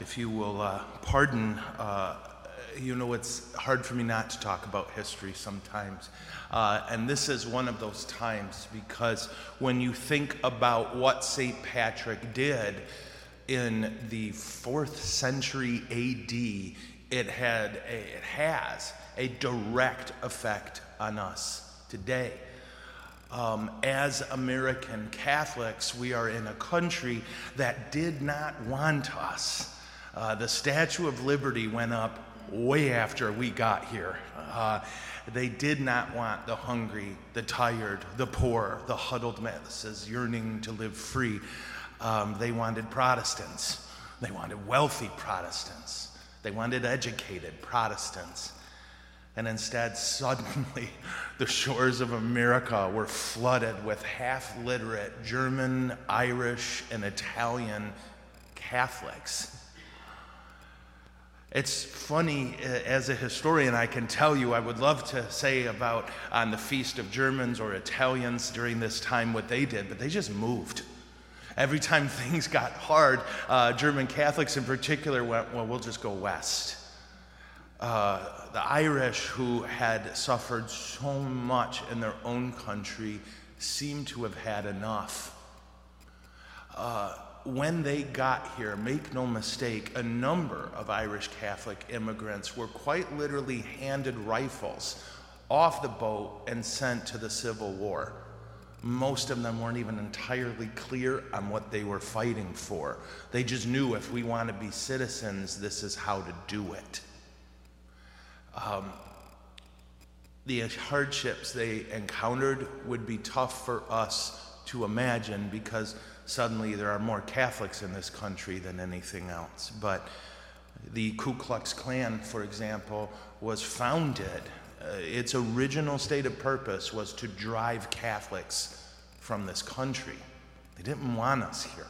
if you will uh, pardon, uh, you know, it's hard for me not to talk about history sometimes. Uh, and this is one of those times because when you think about what St. Patrick did in the fourth century AD, it, had a, it has a direct effect on us today. Um, as American Catholics, we are in a country that did not want us. Uh, the Statue of Liberty went up way after we got here. Uh, they did not want the hungry, the tired, the poor, the huddled masses yearning to live free. Um, they wanted Protestants. They wanted wealthy Protestants. They wanted educated Protestants. And instead, suddenly, the shores of America were flooded with half literate German, Irish, and Italian Catholics. It's funny, uh, as a historian, I can tell you, I would love to say about on the Feast of Germans or Italians during this time what they did, but they just moved. Every time things got hard, uh, German Catholics in particular went, well, we'll just go west. Uh, the Irish, who had suffered so much in their own country, seemed to have had enough. Uh, when they got here, make no mistake, a number of Irish Catholic immigrants were quite literally handed rifles off the boat and sent to the Civil War. Most of them weren't even entirely clear on what they were fighting for. They just knew if we want to be citizens, this is how to do it. Um, the hardships they encountered would be tough for us to imagine because suddenly there are more Catholics in this country than anything else. But the Ku Klux Klan, for example, was founded. Uh, its original stated purpose was to drive Catholics from this country. They didn't want us here.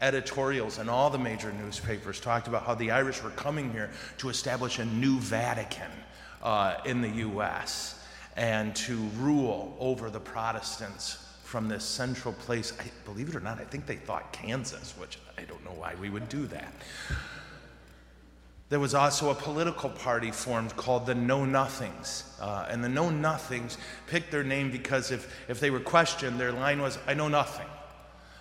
Editorials in all the major newspapers talked about how the Irish were coming here to establish a new Vatican uh, in the U.S. and to rule over the Protestants from this central place. I, believe it or not, I think they thought Kansas, which I don't know why we would do that. There was also a political party formed called the Know Nothings. Uh, and the Know Nothings picked their name because if, if they were questioned, their line was, I know nothing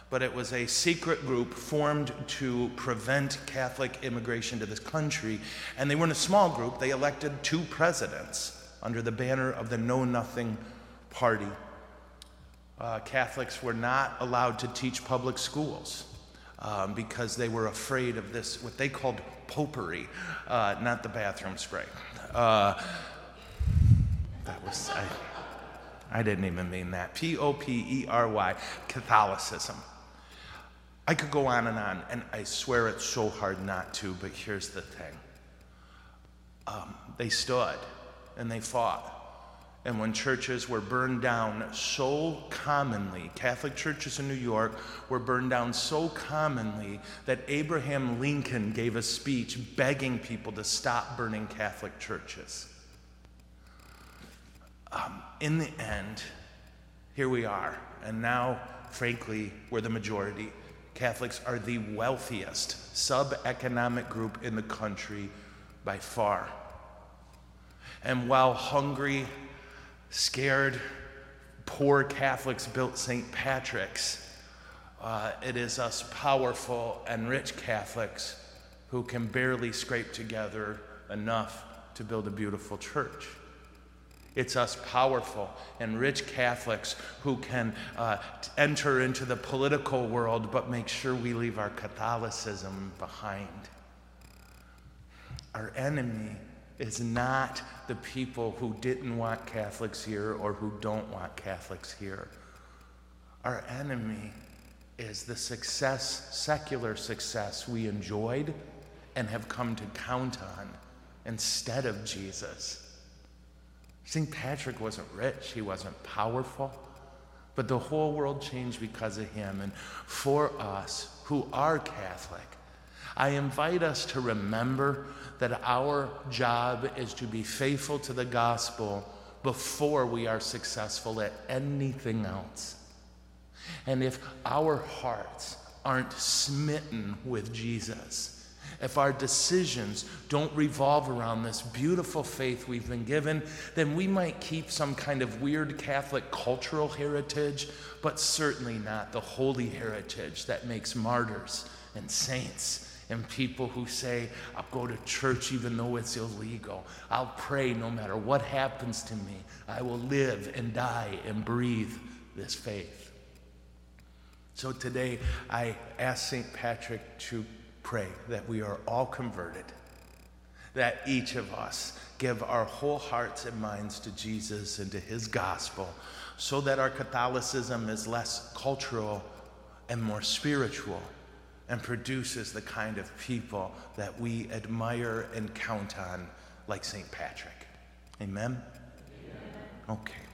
but it was a secret group formed to prevent Catholic immigration to this country. And they were in a small group. They elected two presidents under the banner of the Know Nothing Party. Uh, Catholics were not allowed to teach public schools um, because they were afraid of this, what they called popery, uh, not the bathroom spray. Uh, that was, I, I didn't even mean that. P O P E R Y, Catholicism. I could go on and on, and I swear it's so hard not to, but here's the thing um, they stood and they fought. And when churches were burned down so commonly, Catholic churches in New York were burned down so commonly that Abraham Lincoln gave a speech begging people to stop burning Catholic churches. Um, in the end, here we are. And now, frankly, we're the majority. Catholics are the wealthiest sub-economic group in the country by far. And while hungry, scared, poor Catholics built St. Patrick's, uh, it is us powerful and rich Catholics who can barely scrape together enough to build a beautiful church. It's us powerful and rich Catholics who can uh, enter into the political world but make sure we leave our Catholicism behind. Our enemy is not the people who didn't want Catholics here or who don't want Catholics here. Our enemy is the success, secular success we enjoyed and have come to count on instead of Jesus. St. Patrick wasn't rich, he wasn't powerful, but the whole world changed because of him. And for us who are Catholic, I invite us to remember that our job is to be faithful to the gospel before we are successful at anything else. And if our hearts aren't smitten with Jesus, if our decisions don't revolve around this beautiful faith we've been given, then we might keep some kind of weird Catholic cultural heritage, but certainly not the holy heritage that makes martyrs and saints and people who say, I'll go to church even though it's illegal. I'll pray no matter what happens to me. I will live and die and breathe this faith. So today, I ask St. Patrick to pray that we are all converted, that each of us give our whole hearts and minds to Jesus and to his gospel, so that our Catholicism is less cultural and more spiritual and produces the kind of people that we admire and count on, like St. Patrick. Amen? Amen. Okay.